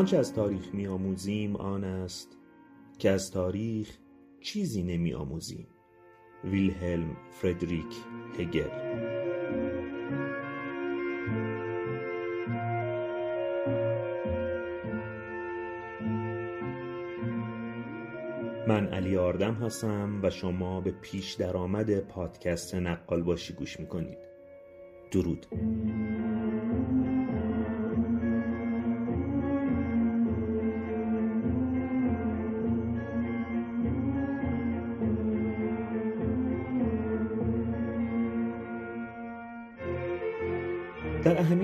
آنچه از تاریخ می آموزیم آن است که از تاریخ چیزی نمی آموزیم ویلهلم فردریک هگل. من علی آردم هستم و شما به پیش درآمد پادکست نقال باشی گوش می‌کنید. درود.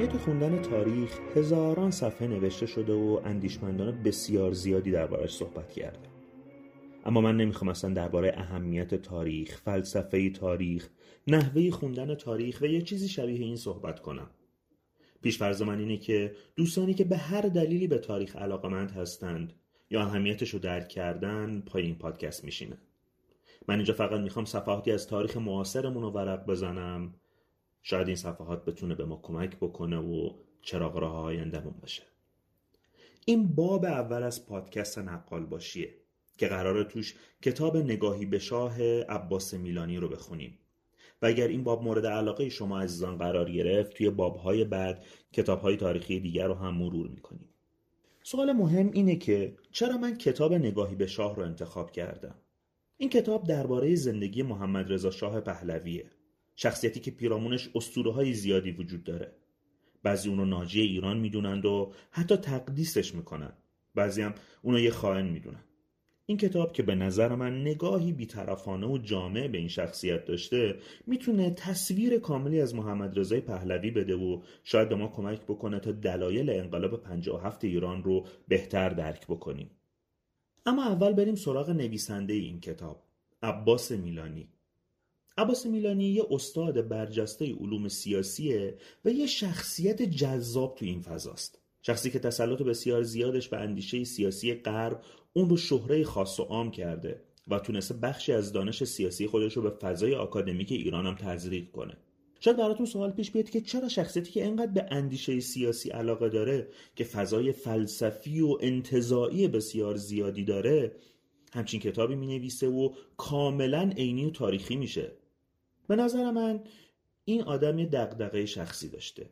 اهمیت خوندن تاریخ هزاران صفحه نوشته شده و اندیشمندان بسیار زیادی دربارش صحبت کرده اما من نمی‌خوام اصلا درباره اهمیت تاریخ، فلسفه تاریخ، نحوه خوندن تاریخ و یه چیزی شبیه این صحبت کنم. پیشفرض من اینه که دوستانی که به هر دلیلی به تاریخ علاقمند هستند یا اهمیتش رو درک کردن پای این پادکست میشینن. من اینجا فقط می‌خوام صفحاتی از تاریخ معاصرمون رو ورق بزنم شاید این صفحات بتونه به ما کمک بکنه و چراغ راه آیندهمون باشه. این باب اول از پادکست نقال باشیه که قرار توش کتاب نگاهی به شاه عباس میلانی رو بخونیم. و اگر این باب مورد علاقه شما عزیزان قرار گرفت توی بابهای بعد کتابهای تاریخی دیگر رو هم مرور می‌کنیم. سوال مهم اینه که چرا من کتاب نگاهی به شاه رو انتخاب کردم؟ این کتاب درباره زندگی محمد رضا شاه پهلویه. شخصیتی که پیرامونش اسطوره های زیادی وجود داره. بعضی اونو ناجی ایران می‌دونند و حتی تقدیسش می‌کنن. بعضی هم اونو یه خائن می‌دونن. این کتاب که به نظر من نگاهی بیطرفانه و جامع به این شخصیت داشته می‌تونه تصویر کاملی از محمد رضای پهلوی بده و شاید به ما کمک بکنه تا دلایل انقلاب 57 ایران رو بهتر درک بکنیم. اما اول بریم سراغ نویسنده این کتاب عباس میلانی. عباس میلانی یه استاد برجسته علوم سیاسیه و یه شخصیت جذاب تو این فضاست. شخصی که تسلط بسیار زیادش به اندیشه سیاسی غرب اون رو شهره خاص و عام کرده و تونسته بخشی از دانش سیاسی خودش رو به فضای آکادمیک ایران هم تزریق کنه. شاید براتون سوال پیش بیاد که چرا شخصیتی که اینقدر به اندیشه سیاسی علاقه داره که فضای فلسفی و انتظاعی بسیار زیادی داره همچین کتابی می نویسه و کاملا عینی و تاریخی میشه. به نظر من این آدم یه دقدقه شخصی داشته.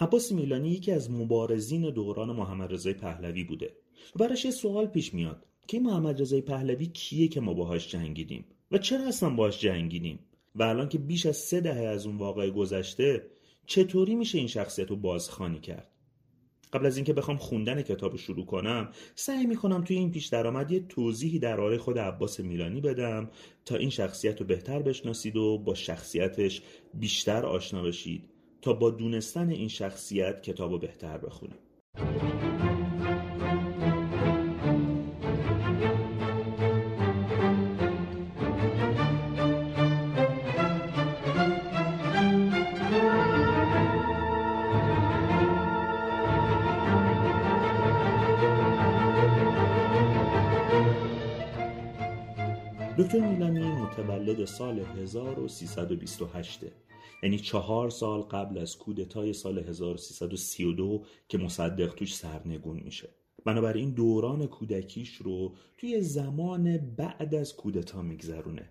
عباس میلانی یکی از مبارزین دوران محمد رضای پهلوی بوده. و براش یه سوال پیش میاد. که محمد رضای پهلوی کیه که ما باهاش جنگیدیم؟ و چرا اصلا باهاش جنگیدیم؟ و الان که بیش از سه دهه از اون واقعه گذشته چطوری میشه این شخصیت رو بازخانی کرد؟ قبل از اینکه بخوام خوندن کتاب شروع کنم سعی می‌کنم توی این پیش درآمد یه توضیحی درباره خود عباس میلانی بدم تا این شخصیت رو بهتر بشناسید و با شخصیتش بیشتر آشنا بشید تا با دونستن این شخصیت کتاب رو بهتر بخونیم متولد سال 1328 یعنی چهار سال قبل از کودتای سال 1332 که مصدق توش سرنگون میشه. بنابراین دوران کودکیش رو توی زمان بعد از کودتا میگذرونه.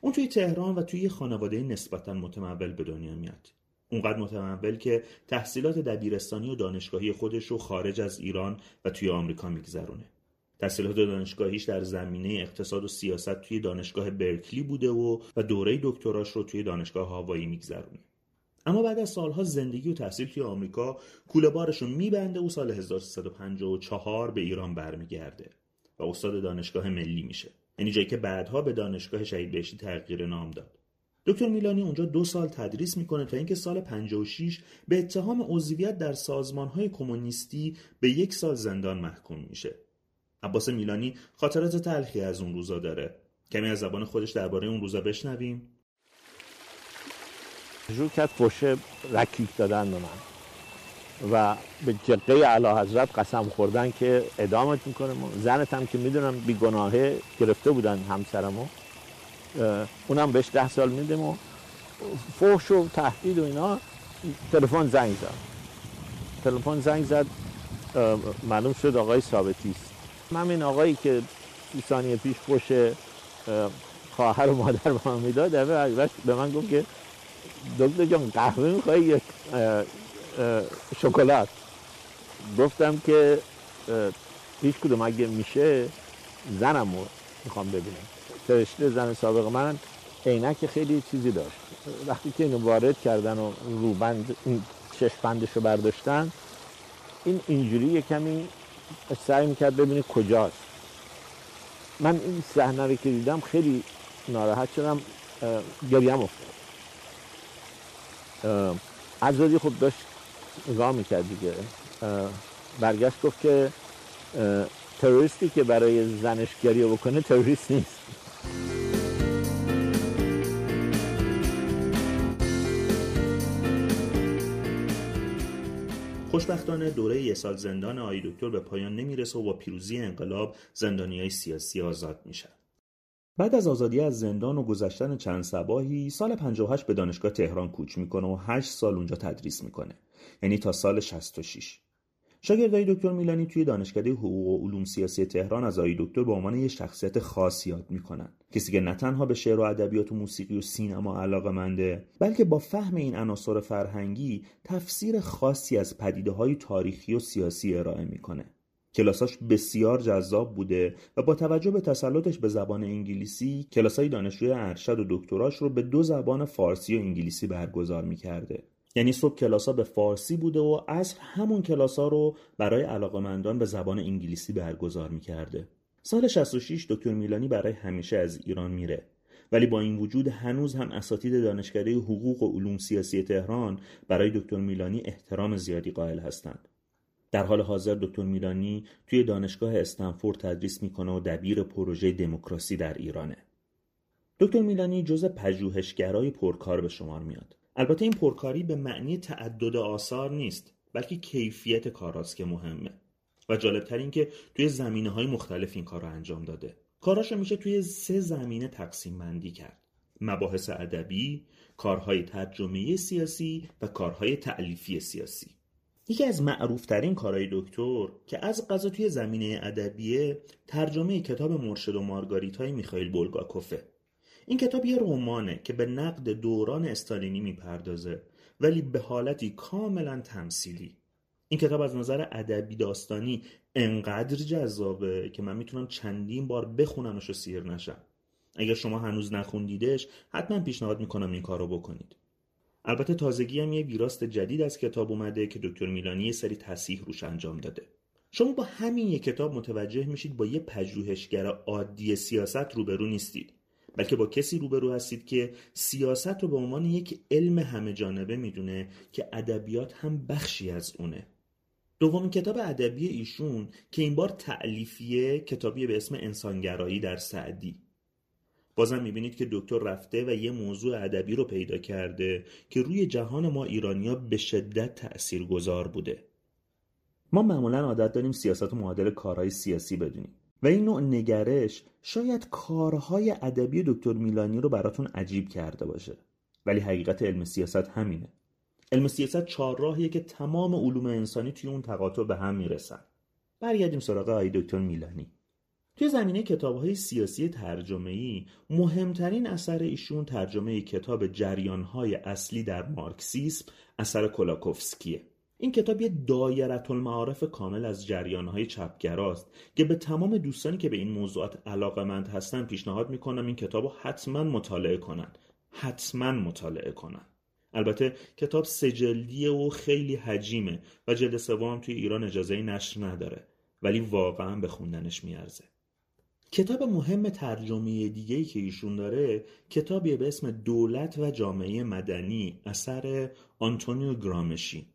اون توی تهران و توی خانواده نسبتا متمول به دنیا میاد. اونقدر متمول که تحصیلات دبیرستانی و دانشگاهی خودش رو خارج از ایران و توی آمریکا میگذرونه. تحصیلات دانشگاهیش در زمینه اقتصاد و سیاست توی دانشگاه برکلی بوده و و دوره دکتراش رو توی دانشگاه هاوایی میگذرونه. اما بعد از سالها زندگی و تحصیل توی آمریکا کوله بارش رو میبنده و سال 1354 به ایران برمیگرده و استاد دانشگاه ملی میشه. یعنی جایی که بعدها به دانشگاه شهید بهشتی تغییر نام داد. دکتر میلانی اونجا دو سال تدریس می‌کنه تا اینکه سال 56 به اتهام عضویت در سازمانهای کمونیستی به یک سال زندان محکوم میشه. عباس میلانی خاطرات تلخی از اون روزا داره. کمی از زبان خودش درباره اون روزا بشنویم. جور کرد فوشه رکیک دادن به من و به جقه علا حضرت قسم خوردن که ادامت می‌کنه. زنت هم که می‌دونم بیگناهه گرفته بودن همسرمو. اونم بهش ده سال میدم و فوش و تهدید و اینا. تلفن زنگ زد. تلفن زنگ زد. معلوم شد آقای ثابتی همین آقایی که سی ثانیه پیش خوش خواهر و مادر به من می‌داد به من گفت که دکتر جان قهوه می‌خوای؟ یا شکلات. گفتم که هیچ کدوم اگه میشه زنم می‌خوام ببینم. فرشته زن سابق من عینک خیلی چیزی داشت. وقتی که اینو وارد کردن و روبند این شش بندش رو برداشتن این اینجوری یه کمی سعی می‌کرد ببینه کجاست. من این صحنه رو که دیدم خیلی ناراحت شدم گریم افتاد. عزازی خب داشت نگاه می‌کرد دیگه. برگشت گفت که تروریستی که برای زنش گریه بکنه تروریست نیست. خوشبختانه دوره یه سال زندان آی دکتر به پایان نمی‌رسه و با پیروزی انقلاب زندانی های سیاسی آزاد میشن. بعد از آزادی از زندان و گذشتن چند سباهی سال 58 به دانشگاه تهران کوچ می‌کنه و 8 سال اونجا تدریس می‌کنه. یعنی تا سال 66 شاگردای دکتر میلانی توی دانشکده حقوق و علوم سیاسی تهران از آقای دکتر به عنوان یه شخصیت خاص یاد می‌کنن. کسی که نه تنها به شعر و ادبیات و موسیقی و سینما علاقه منده بلکه با فهم این عناصر فرهنگی تفسیر خاصی از پدیده های تاریخی و سیاسی ارائه می‌کنه. کلاساش بسیار جذاب بوده و با توجه به تسلطش به زبان انگلیسی کلاسای دانشجوی ارشد و دکتراش رو به دو زبان فارسی و انگلیسی برگزار می‌کرده. یعنی صبح کلاسا به فارسی بوده و عصر همون کلاسا رو برای علاقمندان به زبان انگلیسی برگزار می‌کرده. سال 66 دکتر میلانی برای همیشه از ایران میره. ولی با این وجود هنوز هم اساتید دانشکده حقوق و علوم سیاسی تهران برای دکتر میلانی احترام زیادی قائل هستند. در حال حاضر دکتر میلانی توی دانشگاه استنفورد تدریس می‌کنه و دبیر پروژه دموکراسی در ایرانه. دکتر میلانی جز پژوهشگرای پرکار به شمار میاد. البته این پرکاری به معنی تعدد آثار نیست بلکه کیفیت کاراست که مهمه. و جالبتر این که توی زمینه های مختلف این کار رو انجام داده. کاراشو میشه توی سه زمینه تقسیم بندی کرد. مباحث ادبی، کارهای ترجمه سیاسی و کارهای تعلیفی سیاسی. یکی از معروفترین کارهای دکتر که از قضا توی زمینه ادبیه ترجمه کتاب مرشد و مارگاریت های میخائیل بولگاکوفه. این کتاب یه رمانه که به نقد دوران استالینی می‌پردازه ولی به حالتی کاملا تمثیلی. این کتاب از نظر ادبی داستانی انقدر جذابه که من می‌تونم چندین بار بخونمش و سیر نشم. اگر شما هنوز نخوندیدش حتما پیشنهاد می‌کنم این کار رو بکنید. البته تازگی هم یه ویراست جدید از کتاب اومده که دکتر میلانی یه سری تصیح روش انجام داده. شما با همین یک کتاب متوجه میشید با یه پژوهشگر عادی سیاست روبرو نیستید. بلکه با کسی روبرو هستید که سیاست رو به عنوان یک علم همه جانبه می‌دونه که ادبیات هم بخشی از اونه. دومین کتاب ادبی ایشون که این بار تعلیفیه کتابی به اسم انسانگرایی در سعدی. بازم می‌بینید که دکتر رفته و یه موضوع ادبی رو پیدا کرده که روی جهان ما ایرانیا به شدت تأثیر گذار بوده. ما معمولا عادت داریم سیاست و معادل کارهای سیاسی بدونیم. و این نوع نگرش شاید کارهای ادبی دکتر میلانی رو براتون عجیب کرده باشه. ولی حقیقت علم سیاست همینه. علم سیاست چهارراهیه که تمام علوم انسانی توی اون تقاطع به هم می‌رسن. برگردیم سراغ آقای دکتر میلانی. توی زمینه کتاب های سیاسی ترجمه ای مهمترین اثر ایشون ترجمه کتاب جریان های اصلی در مارکسیسم اثر کلاکوفسکیه. این کتاب یه دایرت المعارف کامل از جریانهای چپگراست که به تمام دوستانی که به این موضوعات علاقمند هستن پیشنهاد می‌کنم این کتاب رو حتما مطالعه کنن. حتما مطالعه کنن. البته کتاب سجلدیه و خیلی حجیمه و جلد سوم توی ایران اجازه نشر نداره ولی واقعا به خوندنش میارزه. کتاب مهم ترجمه دیگه که ایشون داره کتابی به اسم دولت و جامعه مدنی اثر آنتونیو گرامشی.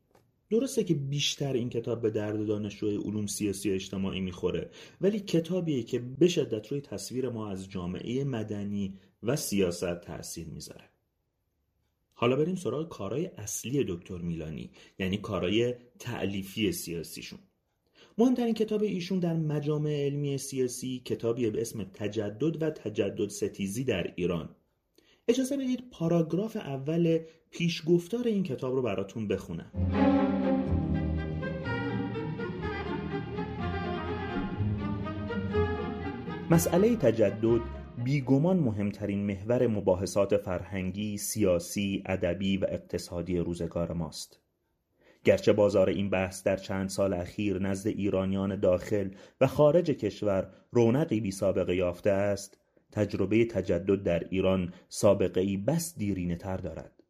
درسته که بیشتر این کتاب به درد دانشجوی علوم سیاسی اجتماعی می‌خوره ولی کتابیه که به شدت روی تصویر ما از جامعه مدنی و سیاست تاثیر می‌ذاره. حالا بریم سراغ کارهای اصلی دکتر میلانی یعنی کارهای تعلیفی سیاسیشون مهمترین کتاب ایشون در مجامع علمی سیاسی کتابی به اسم تجدد و تجدد ستیزی در ایران. اجازه بدید پاراگراف اول پیشگفتار این کتاب رو براتون بخونم. مسئله تجدد بیگمان مهمترین محور مباحثات فرهنگی، سیاسی، ادبی و اقتصادی روزگار ماست. گرچه بازار این بحث در چند سال اخیر نزد ایرانیان داخل و خارج کشور رونقی بی سابقه یافته است، تجربه تجدد در ایران سابقه ای بس دیرینه تر دارد.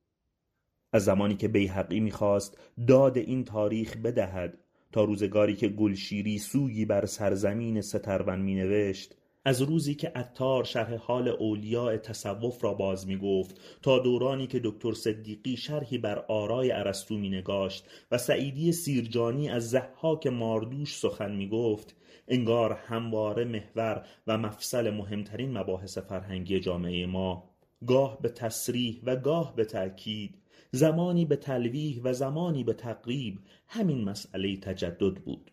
از زمانی که بیحقی می‌خواست داد این تاریخ بدهد تا روزگاری که گلشیری سوگی بر سرزمین سترون می نوشت از روزی که اتار شرح حال اولیاء تصوف را باز می گفت تا دورانی که دکتر صدیقی شرحی بر آرای ارسطو می نگاشت و سعیدی سیرجانی از زحاک ماردوش سخن می گفت انگار همواره محور و مفصل مهمترین مباحث فرهنگی جامعه ما. گاه به تصریح و گاه به تأکید زمانی به تلویح و زمانی به تقریب همین مسئله تجدد بود.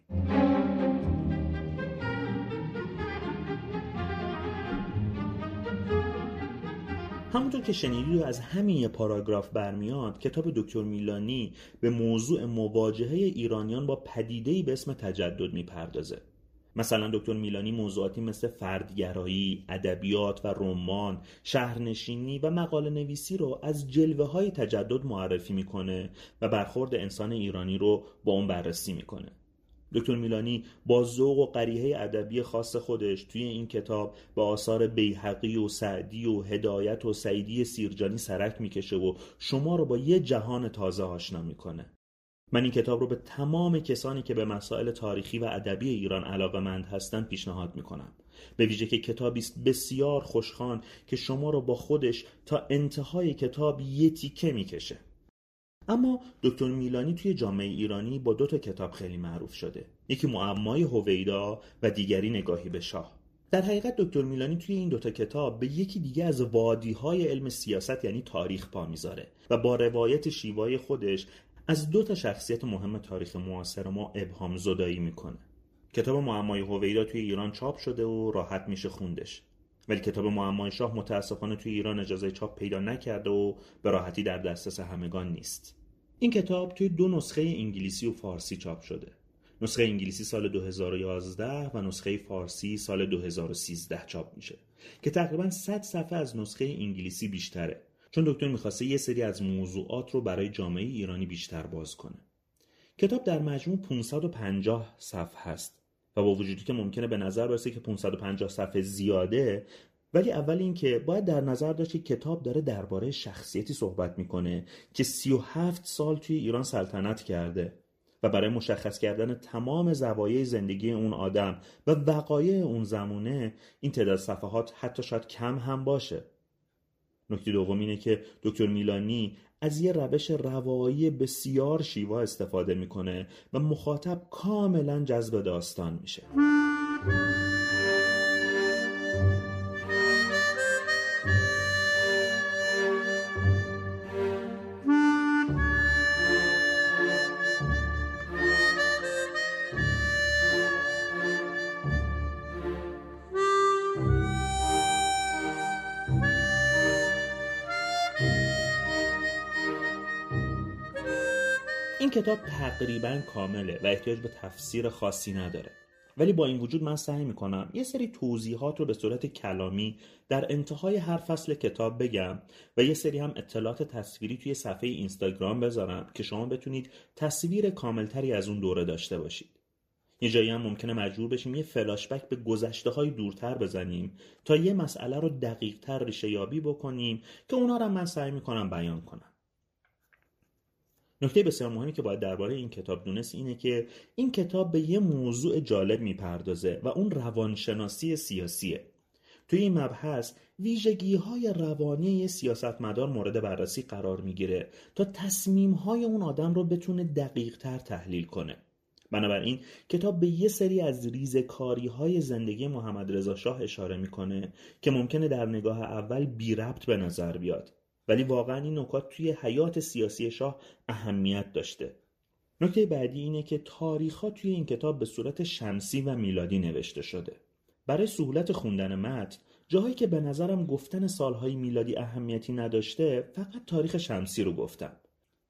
همونطور که شنیدید از همین یه پاراگراف برمیاد کتاب دکتر میلانی به موضوع مواجهه ایرانیان با پدیده‌ای به اسم تجدد می‌پردازه مثلا دکتر میلانی موضوعاتی مثل فردگرایی، ادبیات و رمان، شهرنشینی و مقاله نویسی رو از جلوه های تجدد معرفی می‌کنه و برخورد انسان ایرانی رو با اون بررسی می‌کنه. دکتر میلانی با ذوق و قریحه ادبی خاص خودش توی این کتاب به آثار بیحقی و سعدی و هدایت و سعیدی سیرجانی سرک می‌کشه و شما رو با یه جهان تازه آشنا می‌کنه. من این کتاب رو به تمام کسانی که به مسائل تاریخی و ادبی ایران علاقه مند هستند پیشنهاد می‌کنم به ویژه که کتابی است بسیار خوشخوان که شما رو با خودش تا انتهای کتاب یه تیکه می‌کشه اما دکتر میلانی توی جامعه ایرانی با دو تا کتاب خیلی معروف شده. یکی معمای هویدا و دیگری نگاهی به شاه. در حقیقت دکتر میلانی توی این دوتا کتاب به یکی دیگه از وادی های علم سیاست یعنی تاریخ پا می‌ذاره و با روایت شیوای خودش از دو تا شخصیت مهم تاریخ معاصر ما ابهام زدایی می‌کنه. کتاب معمای هویدا توی ایران چاپ شده و راحت میشه خوندش. ولی کتاب معمای شاه متاسفانه توی ایران اجازه چاپ پیدا نکرده و به راحتی در دسترس همگان نیست. این کتاب توی دو نسخه انگلیسی و فارسی چاپ شده. نسخه انگلیسی سال 2011 و نسخه فارسی سال 2013 چاپ میشه که تقریبا 100 صفحه از نسخه انگلیسی بیشتره. چون دکتر می‌خواسته یه سری از موضوعات رو برای جامعه ایرانی بیشتر باز کنه. کتاب در مجموع 550 صفحه هست و با وجودی که ممکنه به نظر برسه که 550 صفحه زیاده ولی اول اینکه باید در نظر داشت که کتاب داره درباره شخصیتی صحبت می‌کنه که 37 سال توی ایران سلطنت کرده و برای مشخص کردن تمام زوایای زندگی اون آدم و وقایع اون زمونه این تعداد صفحات حتی شاید کم هم باشه. نکته دوم اینه که دکتر میلانی از یه روش روایی بسیار شیوا استفاده می‌کنه و مخاطب کاملا جذب داستان میشه. این کتاب تقریبا کامله و احتیاج به تفسیر خاصی نداره. ولی با این وجود من سعی می‌کنم یه سری توضیحات رو به صورت کلامی در انتهای هر فصل کتاب بگم و یه سری هم اطلاعات تصویری توی صفحه اینستاگرام بذارم که شما بتونید تصویر کاملتری از اون دوره داشته باشید. یه جایی هم ممکنه مجبور بشیم یه فلاشبک به گذشته های دورتر بزنیم تا یه مسئله رو دقیقتر ریشه یابی بکنیم که اونا رو من سعی می‌کنم بیان کنم. نکته بسیار مهمی که باید درباره این کتاب دونست اینه که این کتاب به یه موضوع جالب می‌پردازه و اون روانشناسی سیاسیه. توی این مبحث ویژگی های روانی سیاستمدار مورد بررسی قرار می‌گیره تا تصمیم های اون آدم رو بتونه دقیق تر تحلیل کنه. بنابراین کتاب به یه سری از ریزکاری های زندگی محمد رضا شاه اشاره می‌کنه که ممکنه در نگاه اول بی ربط به نظر بیاد. ولی واقعا این نکات توی حیات سیاسی شاه اهمیت داشته. نکته بعدی اینه که تاریخ ها توی این کتاب به صورت شمسی و میلادی نوشته شده. برای سهولت خوندن متن جاهایی که به نظرم گفتن سالهای میلادی اهمیتی نداشته فقط تاریخ شمسی رو گفتم.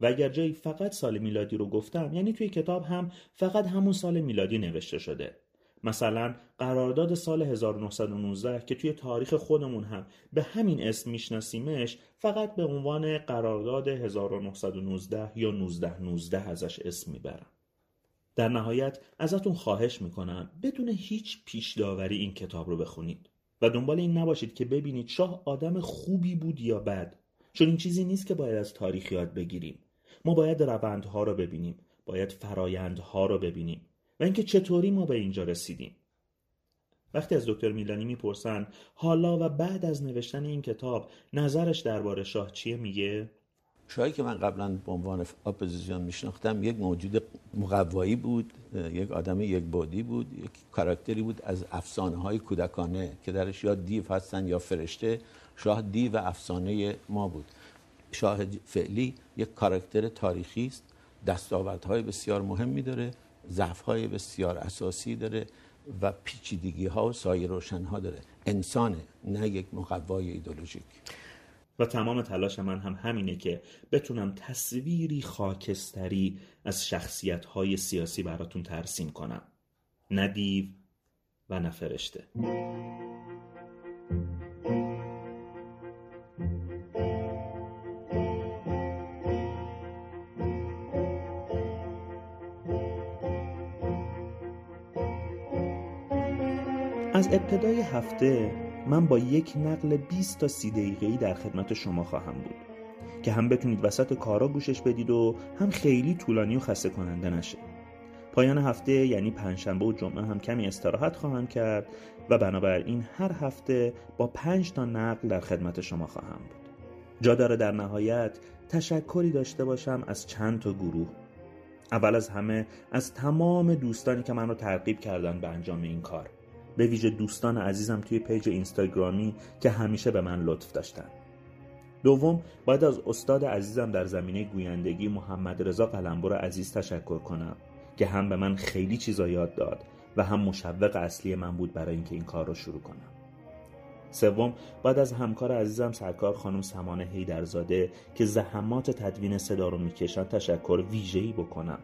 و اگر جایی فقط سال میلادی رو گفتم یعنی توی کتاب هم فقط همون سال میلادی نوشته شده. مثلا قرارداد سال 1919 که توی تاریخ خودمون هم به همین اسم میشناسیمش فقط به عنوان قرارداد 1919 یا 1919 ازش اسم می‌برم. در نهایت ازتون خواهش می‌کنم بدون هیچ پیش داوری این کتاب رو بخونید و دنبال این نباشید که ببینید شاه آدم خوبی بود یا بد. چون این چیزی نیست که باید از تاریخ یاد بگیریم. ما باید روندها رو ببینیم باید فرایندها رو ببینیم. و اینکه چطوری ما به اینجا رسیدیم. وقتی از دکتر میلانی می‌پرسن حالا و بعد از نوشتن این کتاب نظرش درباره شاه چیه میگه؟ شاهی که من قبلا به عنوان اپوزیسیون میشناختم یک موجود مقوایی بود یک آدم یک بودی بود یک کاراکتری بود از افسانه های کودکانه که درش یا دیو هستن یا فرشته شاه دیو و افسانه ما بود. شاه فعلی یک کاراکتر تاریخی است دستاوردهای بسیار مهمی داره. ضعفهای بسیار اساسی داره و پیچیدگی ها و سایه روشن ها داره. انسانه نه یک مقوای ایدولوژیک و تمام تلاش من هم همینه که بتونم تصویری خاکستری از شخصیت های سیاسی براتون ترسیم کنم. نه دیو و نه فرشته. ابتدای هفته من با یک نقل 20 تا 30 دقیقه‌ای در خدمت شما خواهم بود که هم بتونید وسط کارا گوشش بدید و هم خیلی طولانی و خسته کننده نشه. پایان هفته یعنی پنجشنبه و جمعه هم کمی استراحت خواهم کرد و بنابراین هر هفته با پنج تا نقل در خدمت شما خواهم بود. جا داره در نهایت تشکری داشته باشم از چند تا گروه. اول از همه از تمام دوستانی که من رو ترغیب کردن به انجام این کار. به ویژه دوستان عزیزم توی پیج اینستاگرامی که همیشه به من لطف داشتن. دوم باید از استاد عزیزم در زمینه گویندگی محمد رضا قلمبر عزیز تشکر کنم که هم به من خیلی چیزا یاد داد و هم مشوق اصلی من بود برای اینکه این کار رو شروع کنم. سوم بعد از همکار عزیزم سرکار خانم سمانه هیدرزاده که زحمات تدوین صدا رو می‌کشن تشکر ویژه‌ای بکنم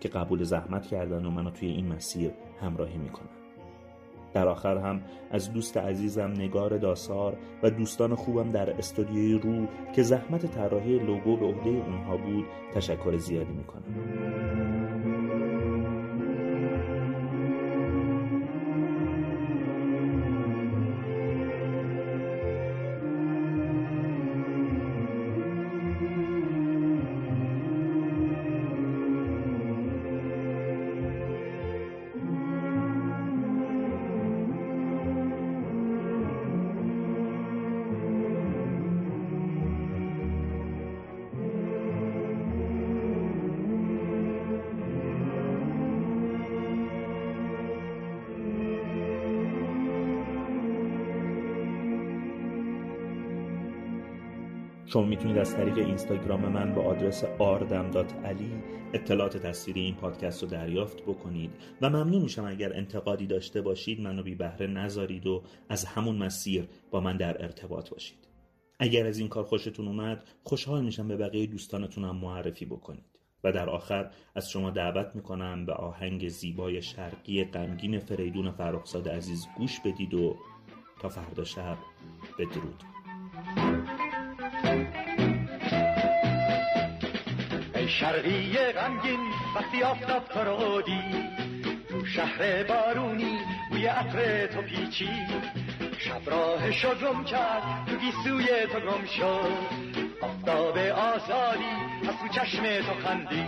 که قبول زحمت کردن و منو توی این مسیر همراهی می‌کنن. در آخر هم از دوست عزیزم نگار داسار و دوستان خوبم در استودیوی رو که زحمت طراحی لوگو به عهده اونها بود تشکر زیادی می‌کنم. شما می‌تونید از طریق اینستاگرام من با آدرس آردم.علی اطلاعات تصویری این پادکست رو دریافت بکنید. و ممنون میشم اگر انتقادی داشته باشید منو بی بهره نذارید و از همون مسیر با من در ارتباط باشید. اگر از این کار خوشتون اومد خوشحال میشم به بقیه دوستانتونم معرفی بکنید. و در آخر از شما دعوت می‌کنم به آهنگ زیبای شرقی غمگین فریدون فرخزاد عزیز گوش بدید و تا فردا شب بدرود. شرقی غمگین وقتی آفتاب رو تو شهر بارونی بوی عطر تو پیچی. شب راه شو گم کرد تو گیسوی تو گم شد. آفتاب آزادی از تو چشم تو خندی.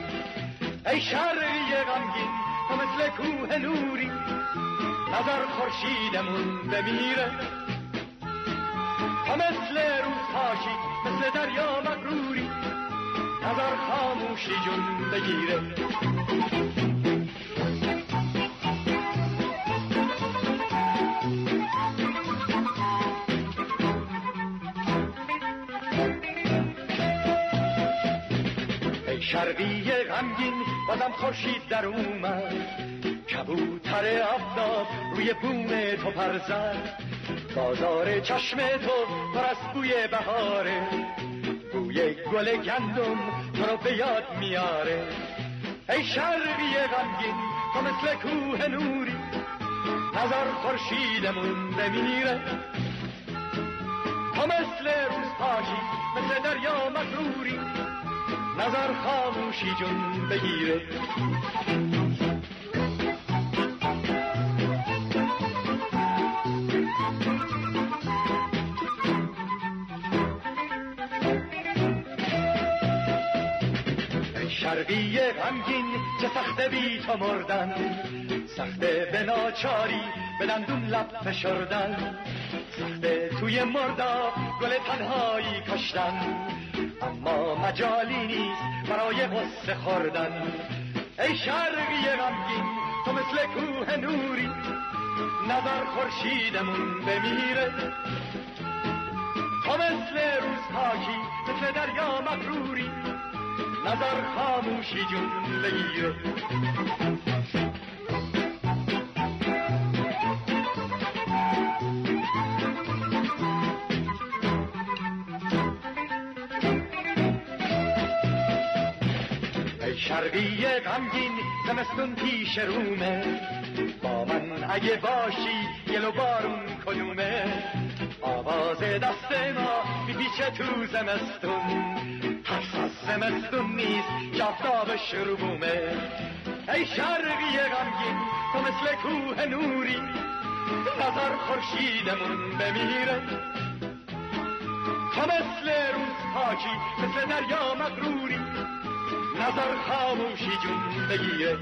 ای شرقی غمگین تو مثل کوه نوری. نظر خورشیدمون بمیره. تو مثل روز مثل دریا مغروری. نظر خاموشی جون بگیره. ای شرقی غمگین بازم خورشید در اومد. کبوتر آفتاب روی بوم تو پرزد. بازار چشم تو پر از بوی بهاره. بوی گل گندم تو رو به یاد میاره. ای شرقی غمگین تو مثل کوه نوری نظر خورشیدمون بمیره. تا مثل روز پاکی مثل دریا مغروری نظر خاموشی جون بگیره. شرقی غمگین چه سخته بی تو مردن. سخته به ناچاری به دندون لب فشردن. سخته توی مردا گل تنهایی کشتن. اما مجالی نیست برای غصه خوردن. ای شرقی غمگین تو مثل کوه نوری. نظر خورشیدمون بمیره. تو مثل روز پاکی مثل دریا مغروری نظر خاموشی ای شرقی غمگین زمستون پیش رومه با من اگه باشی گل و بارون کدومه. آواز دست ما میپیچه تو زمستون. ترس از زمستون نیست جافتاب شروبومه ای شرقی غمگین تو مثل کوه نوری. نظر خورشیدمون بمیره. تو مثل روز پاکی مثل دریا مغروری. نظر خاموشی جون بگیره.